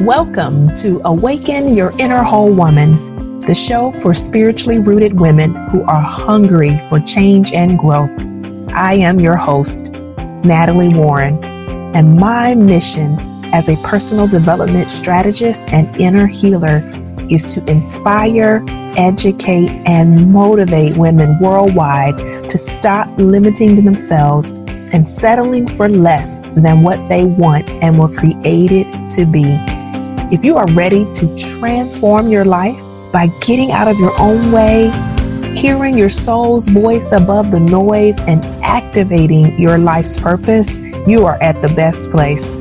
Welcome to Awaken Your Inner Whole Woman, the show for spiritually rooted women who are hungry for change and growth. I am your host, Natalie Warren, and my mission as a personal development strategist and inner healer is to inspire, educate, and motivate women worldwide to stop limiting themselves and settling for less than what they want and were created to be. If you are ready to transform your life by getting out of your own way, hearing your soul's voice above the noise, and activating your life's purpose, you are at the best place.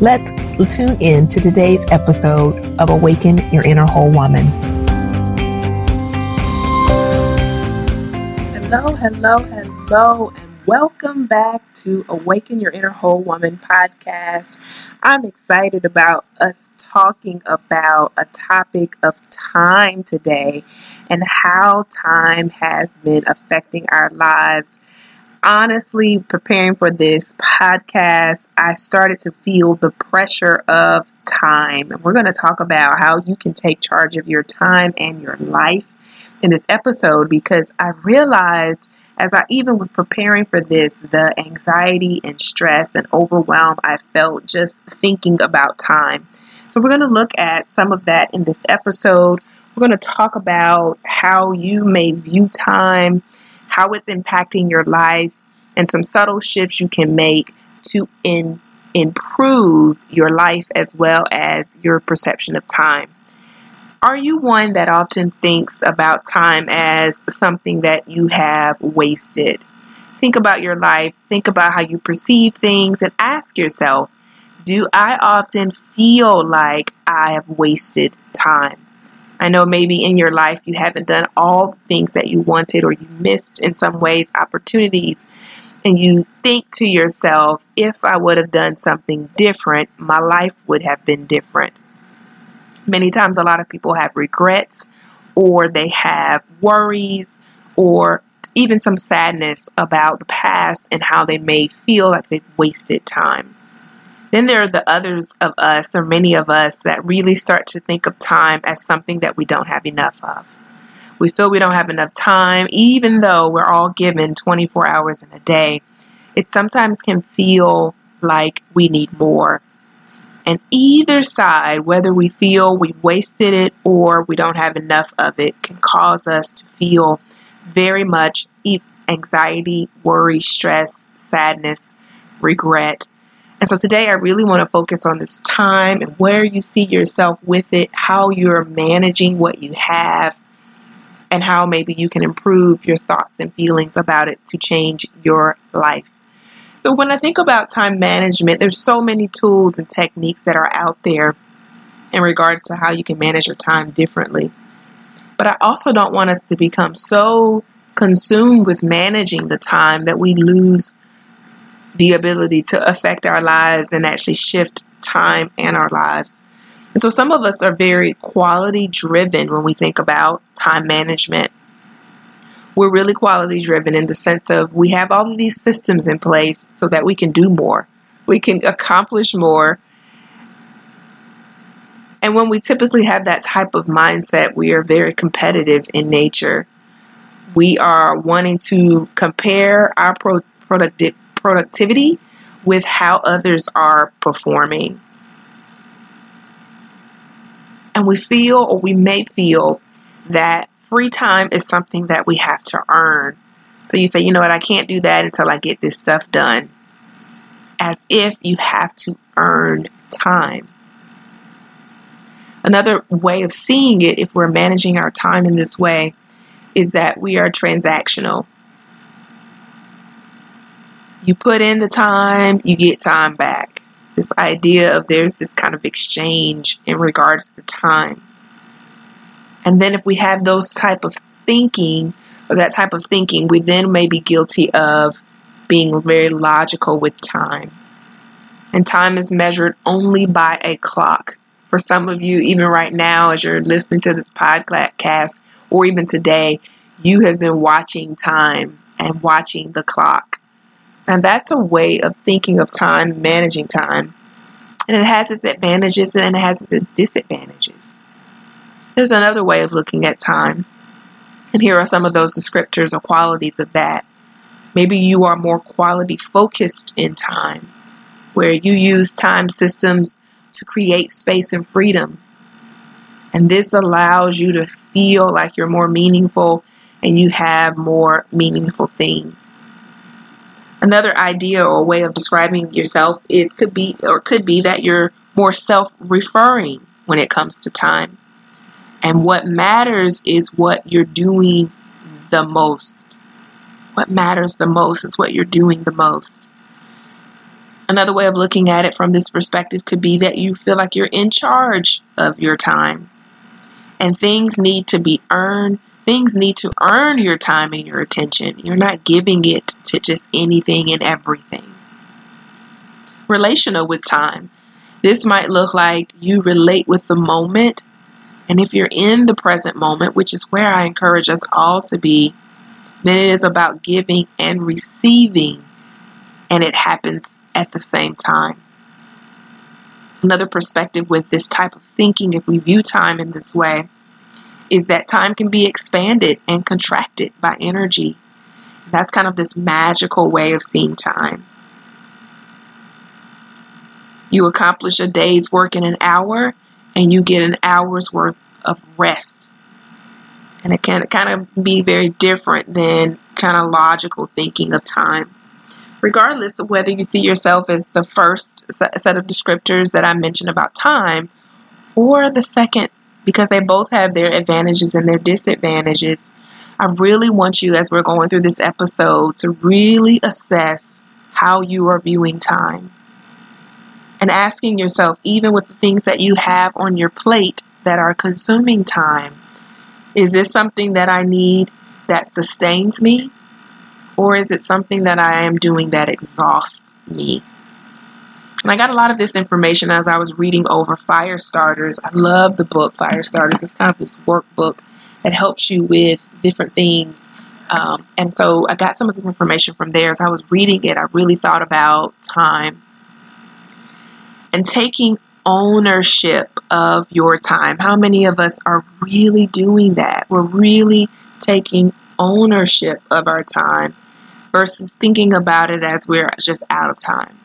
Let's tune in to today's episode of Awaken Your Inner Whole Woman. Hello, hello, hello, and welcome back to Awaken Your Inner Whole Woman podcast. I'm excited about us talking about a topic of time today and how time has been affecting our lives. Honestly, preparing for this podcast, I started to feel the pressure of time. And we're going to talk about how you can take charge of your time and your life in this episode because I realized as I even was preparing for this, the anxiety and stress and overwhelm I felt just thinking about time. So, we're going to look at some of that in this episode. We're going to talk about how you may view time, how it's impacting your life, and some subtle shifts you can make to in, improve your life as well as your perception of time. Are you one that often thinks about time as something that you have wasted? Think about your life, think about how you perceive things, and ask yourself Do I often feel like I have wasted time? I know maybe in your life you haven't done all the things that you wanted, or you missed in some ways opportunities, and you think to yourself, if I would have done something different, my life would have been different. Many times, a lot of people have regrets or they have worries or even some sadness about the past and how they may feel like they've wasted time. Then there are the others of us, or many of us, that really start to think of time as something that we don't have enough of. We feel we don't have enough time, even though we're all given 24 hours in a day. It sometimes can feel like we need more. And either side, whether we feel we've wasted it or we don't have enough of it, can cause us to feel very much anxiety, worry, stress, sadness, regret. And so today I really want to focus on this time and where you see yourself with it, how you're managing what you have, and how maybe you can improve your thoughts and feelings about it to change your life. So when I think about time management, there's so many tools and techniques that are out there in regards to how you can manage your time differently. But I also don't want us to become so consumed with managing the time that we lose the ability to affect our lives and actually shift time and our lives. And so some of us are very quality driven when we think about time management we're really quality driven in the sense of we have all of these systems in place so that we can do more, we can accomplish more. And when we typically have that type of mindset, we are very competitive in nature. We are wanting to compare our pro- productivity with how others are performing. And we feel, or we may feel, that free time is something that we have to earn. So you say, you know what, I can't do that until I get this stuff done. As if you have to earn time. Another way of seeing it, if we're managing our time in this way, is that we are transactional. You put in the time, you get time back. This idea of there's this kind of exchange in regards to time. And then if we have those type of thinking or that type of thinking, we then may be guilty of being very logical with time. And time is measured only by a clock. For some of you, even right now, as you're listening to this podcast, or even today, you have been watching time and watching the clock. And that's a way of thinking of time, managing time. And it has its advantages and it has its disadvantages. There's another way of looking at time. And here are some of those descriptors or qualities of that. Maybe you are more quality focused in time, where you use time systems to create space and freedom. And this allows you to feel like you're more meaningful and you have more meaningful things. Another idea or way of describing yourself is could be or could be that you're more self-referring when it comes to time. And what matters is what you're doing the most. What matters the most is what you're doing the most. Another way of looking at it from this perspective could be that you feel like you're in charge of your time. And things need to be earned. Things need to earn your time and your attention. You're not giving it to just anything and everything. Relational with time. This might look like you relate with the moment. And if you're in the present moment, which is where I encourage us all to be, then it is about giving and receiving. And it happens at the same time. Another perspective with this type of thinking, if we view time in this way, is that time can be expanded and contracted by energy. That's kind of this magical way of seeing time. You accomplish a day's work in an hour and you get an hour's worth of rest. And it can kind of be very different than kind of logical thinking of time regardless of whether you see yourself as the first set of descriptors that I mentioned about time or the second, because they both have their advantages and their disadvantages. I really want you, as we're going through this episode, to really assess how you are viewing time and asking yourself, even with the things that you have on your plate that are consuming time, is this something that I need that sustains me? Or is it something that I am doing that exhausts me? And I got a lot of this information as I was reading over Fire Starters. I love the book Fire Starters. It's kind of this workbook that helps you with different things. Um, and so I got some of this information from there. As I was reading it, I really thought about time and taking ownership of your time. How many of us are really doing that? We're really taking ownership of our time versus thinking about it as we're just out of time.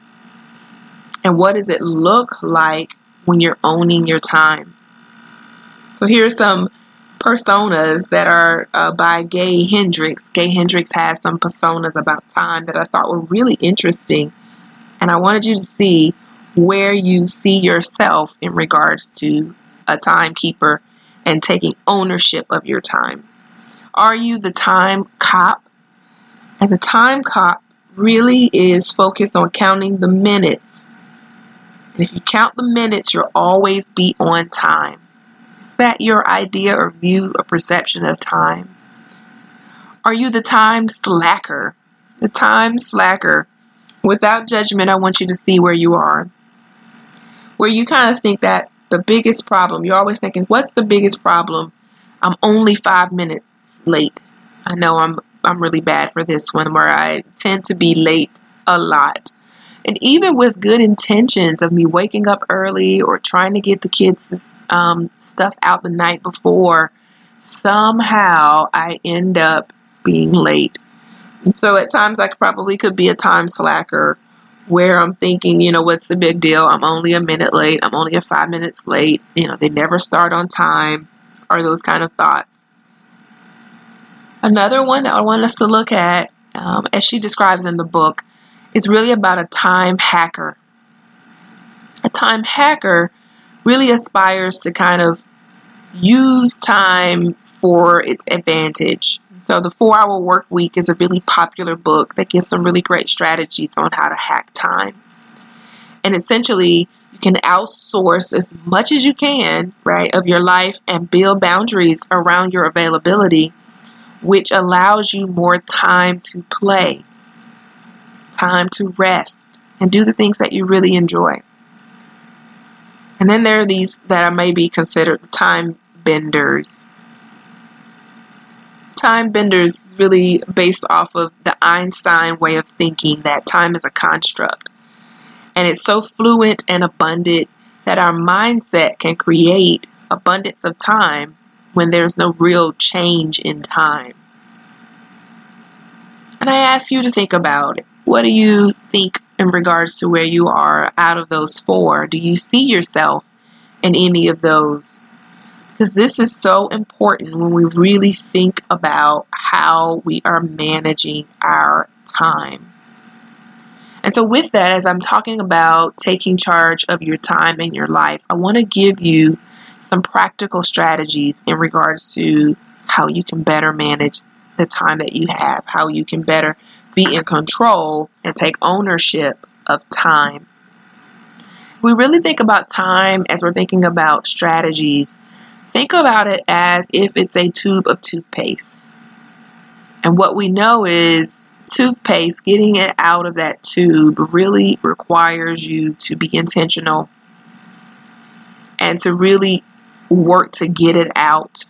And what does it look like when you're owning your time? So here are some personas that are uh, by Gay Hendricks. Gay Hendricks has some personas about time that I thought were really interesting. And I wanted you to see where you see yourself in regards to a timekeeper and taking ownership of your time. Are you the time cop and the time cop really is focused on counting the minutes. If you count the minutes, you'll always be on time. Is that your idea or view or perception of time? Are you the time slacker? The time slacker. Without judgment, I want you to see where you are. Where you kind of think that the biggest problem, you're always thinking, what's the biggest problem? I'm only five minutes late. I know I'm I'm really bad for this one where I tend to be late a lot. And even with good intentions of me waking up early or trying to get the kids um, stuff out the night before, somehow I end up being late. And so at times I probably could be a time slacker where I'm thinking, you know, what's the big deal? I'm only a minute late. I'm only a five minutes late. You know, they never start on time, or those kind of thoughts. Another one that I want us to look at, um, as she describes in the book, is really about a time hacker. A time hacker really aspires to kind of use time for its advantage. So, the Four Hour Work Week is a really popular book that gives some really great strategies on how to hack time. And essentially, you can outsource as much as you can, right, of your life and build boundaries around your availability which allows you more time to play, time to rest, and do the things that you really enjoy. And then there are these that are maybe considered time benders. Time benders is really based off of the Einstein way of thinking that time is a construct. And it's so fluent and abundant that our mindset can create abundance of time when there's no real change in time. And I ask you to think about it. What do you think in regards to where you are out of those four? Do you see yourself in any of those? Because this is so important when we really think about how we are managing our time. And so, with that, as I'm talking about taking charge of your time and your life, I want to give you some practical strategies in regards to how you can better manage the time that you have, how you can better be in control and take ownership of time. We really think about time as we're thinking about strategies. Think about it as if it's a tube of toothpaste. And what we know is toothpaste, getting it out of that tube really requires you to be intentional and to really work to get it out.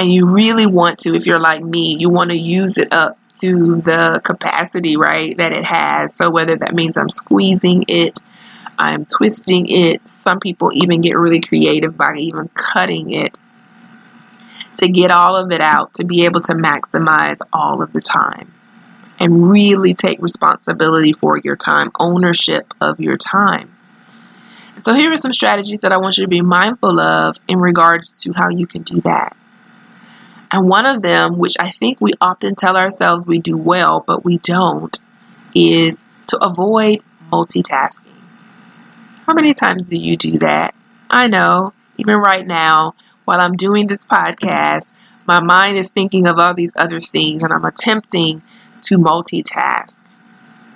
And you really want to, if you're like me, you want to use it up to the capacity, right, that it has. So whether that means I'm squeezing it, I'm twisting it, some people even get really creative by even cutting it to get all of it out, to be able to maximize all of the time and really take responsibility for your time, ownership of your time. So, here are some strategies that I want you to be mindful of in regards to how you can do that. And one of them, which I think we often tell ourselves we do well, but we don't, is to avoid multitasking. How many times do you do that? I know, even right now, while I'm doing this podcast, my mind is thinking of all these other things and I'm attempting to multitask.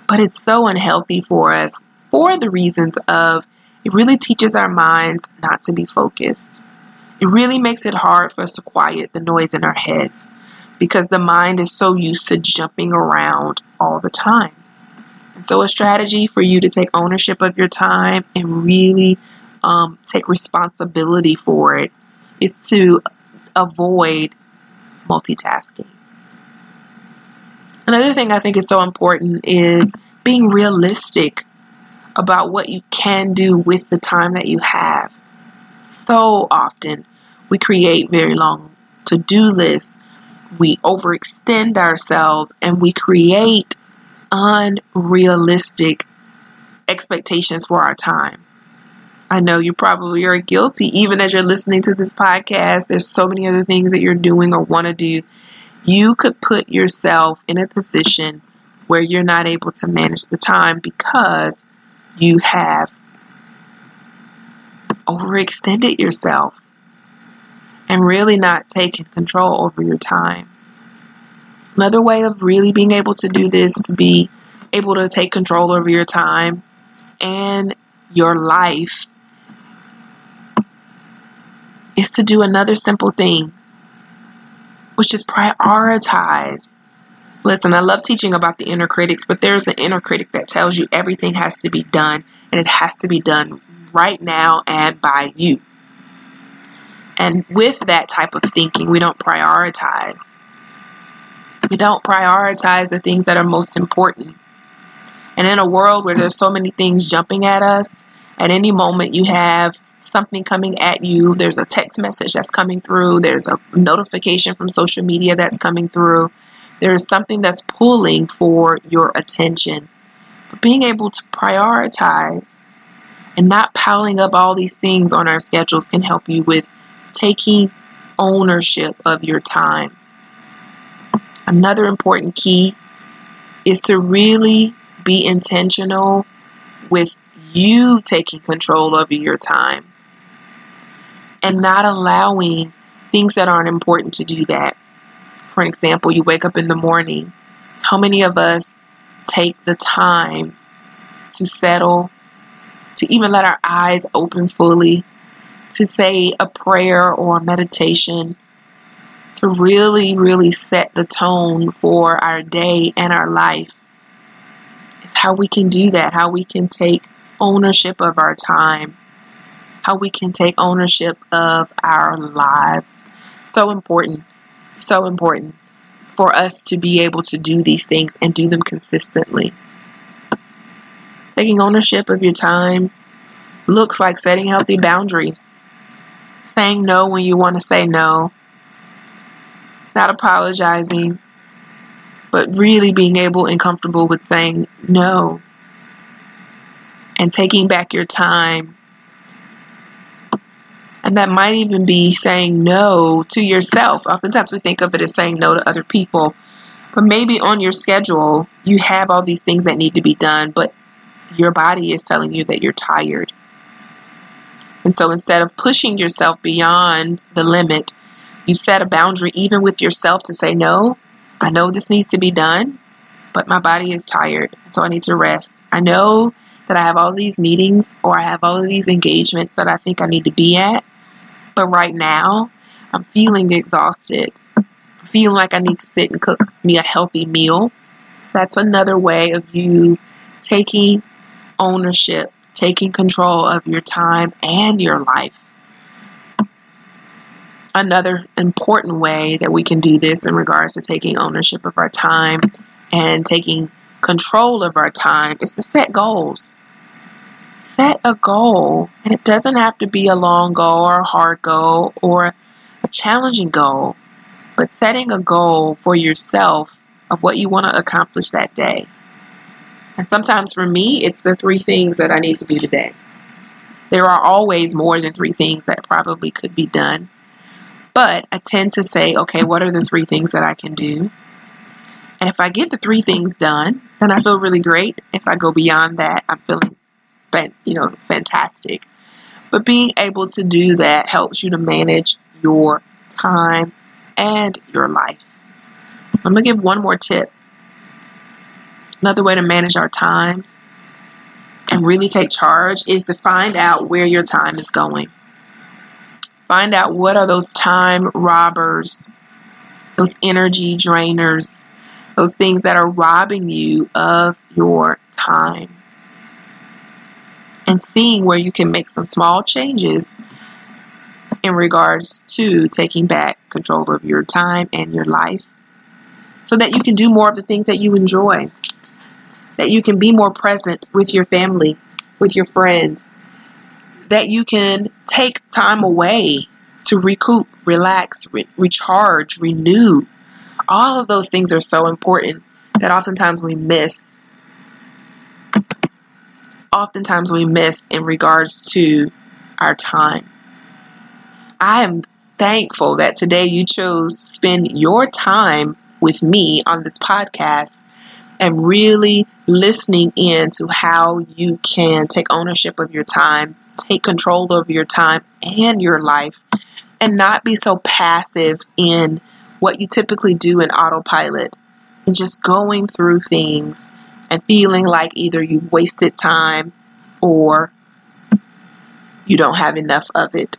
But it's so unhealthy for us for the reasons of it really teaches our minds not to be focused. It really makes it hard for us to quiet the noise in our heads because the mind is so used to jumping around all the time. And so, a strategy for you to take ownership of your time and really um, take responsibility for it is to avoid multitasking. Another thing I think is so important is being realistic about what you can do with the time that you have. So often we create very long to do lists, we overextend ourselves, and we create unrealistic expectations for our time. I know you probably are guilty, even as you're listening to this podcast. There's so many other things that you're doing or want to do. You could put yourself in a position where you're not able to manage the time because you have overextended yourself and really not taken control over your time. Another way of really being able to do this to be able to take control over your time and your life is to do another simple thing, which is prioritize. Listen, I love teaching about the inner critics, but there's an inner critic that tells you everything has to be done and it has to be done right now and by you. And with that type of thinking, we don't prioritize. We don't prioritize the things that are most important. And in a world where there's so many things jumping at us, at any moment you have something coming at you, there's a text message that's coming through, there's a notification from social media that's coming through, there's something that's pulling for your attention. But being able to prioritize and not piling up all these things on our schedules can help you with taking ownership of your time. Another important key is to really be intentional with you taking control over your time and not allowing things that aren't important to do that. For example, you wake up in the morning. How many of us take the time to settle, to even let our eyes open fully, to say a prayer or a meditation, to really, really set the tone for our day and our life? It's how we can do that, how we can take ownership of our time how we can take ownership of our lives. So important, so important for us to be able to do these things and do them consistently. Taking ownership of your time looks like setting healthy boundaries, saying no when you want to say no, not apologizing, but really being able and comfortable with saying no and taking back your time. And that might even be saying no to yourself. Oftentimes we think of it as saying no to other people, but maybe on your schedule you have all these things that need to be done, but your body is telling you that you're tired. And so instead of pushing yourself beyond the limit, you set a boundary even with yourself to say, no, I know this needs to be done, but my body is tired, so I need to rest. I know that I have all these meetings or I have all of these engagements that I think I need to be at, but right now I'm feeling exhausted. Feeling like I need to sit and cook me a healthy meal. That's another way of you taking ownership, taking control of your time and your life. Another important way that we can do this in regards to taking ownership of our time and taking control of our time is to set goals. Set a goal, and it doesn't have to be a long goal or a hard goal or a challenging goal, but setting a goal for yourself of what you want to accomplish that day. And sometimes for me, it's the three things that I need to do today. There are always more than three things that probably could be done. But I tend to say, okay, what are the three things that I can do? And if I get the three things done, then I feel really great. If I go beyond that, I'm feeling you know, fantastic. But being able to do that helps you to manage your time and your life. I'm to give one more tip Another way to manage our time and really take charge is to find out where your time is going. Find out what are those time robbers, those energy drainers, those things that are robbing you of your time. And seeing where you can make some small changes in regards to taking back control of your time and your life so that you can do more of the things that you enjoy that you can be more present with your family, with your friends, that you can take time away to recoup, relax, re- recharge, renew. All of those things are so important that oftentimes we miss. Oftentimes we miss in regards to our time. I am thankful that today you chose to spend your time with me on this podcast and really listening in to how you can take ownership of your time, take control of your time and your life, and not be so passive in what you typically do in autopilot and just going through things and feeling like either you've wasted time or you don't have enough of it.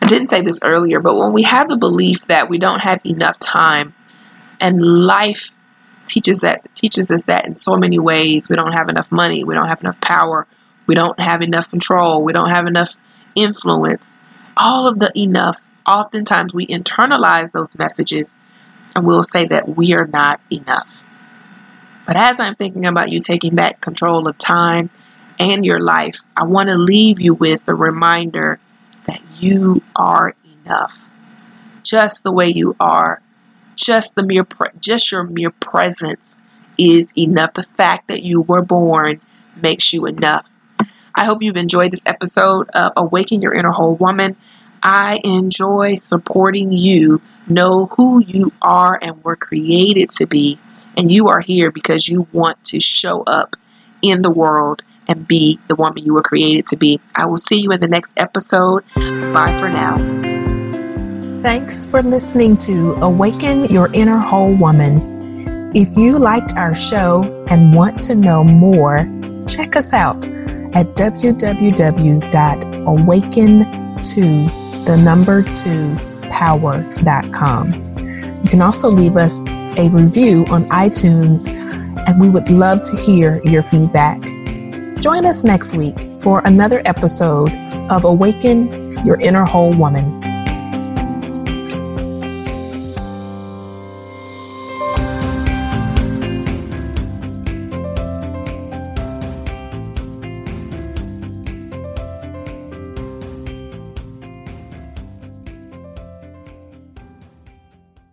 I didn't say this earlier, but when we have the belief that we don't have enough time and life teaches that teaches us that in so many ways. We don't have enough money, we don't have enough power, we don't have enough control, we don't have enough influence. All of the enoughs, oftentimes we internalize those messages and we'll say that we are not enough. But as I'm thinking about you taking back control of time and your life, I want to leave you with the reminder that you are enough. Just the way you are just the mere pre- just your mere presence is enough. The fact that you were born makes you enough. I hope you've enjoyed this episode of Awaken Your Inner Whole Woman. I enjoy supporting you. Know who you are and were created to be. And you are here because you want to show up in the world and be the woman you were created to be. I will see you in the next episode. Bye for now. Thanks for listening to Awaken Your Inner Whole Woman. If you liked our show and want to know more, check us out at www.awaken2 the number 2 power.com. You can also leave us a review on iTunes and we would love to hear your feedback. Join us next week for another episode of Awaken Your Inner Whole Woman.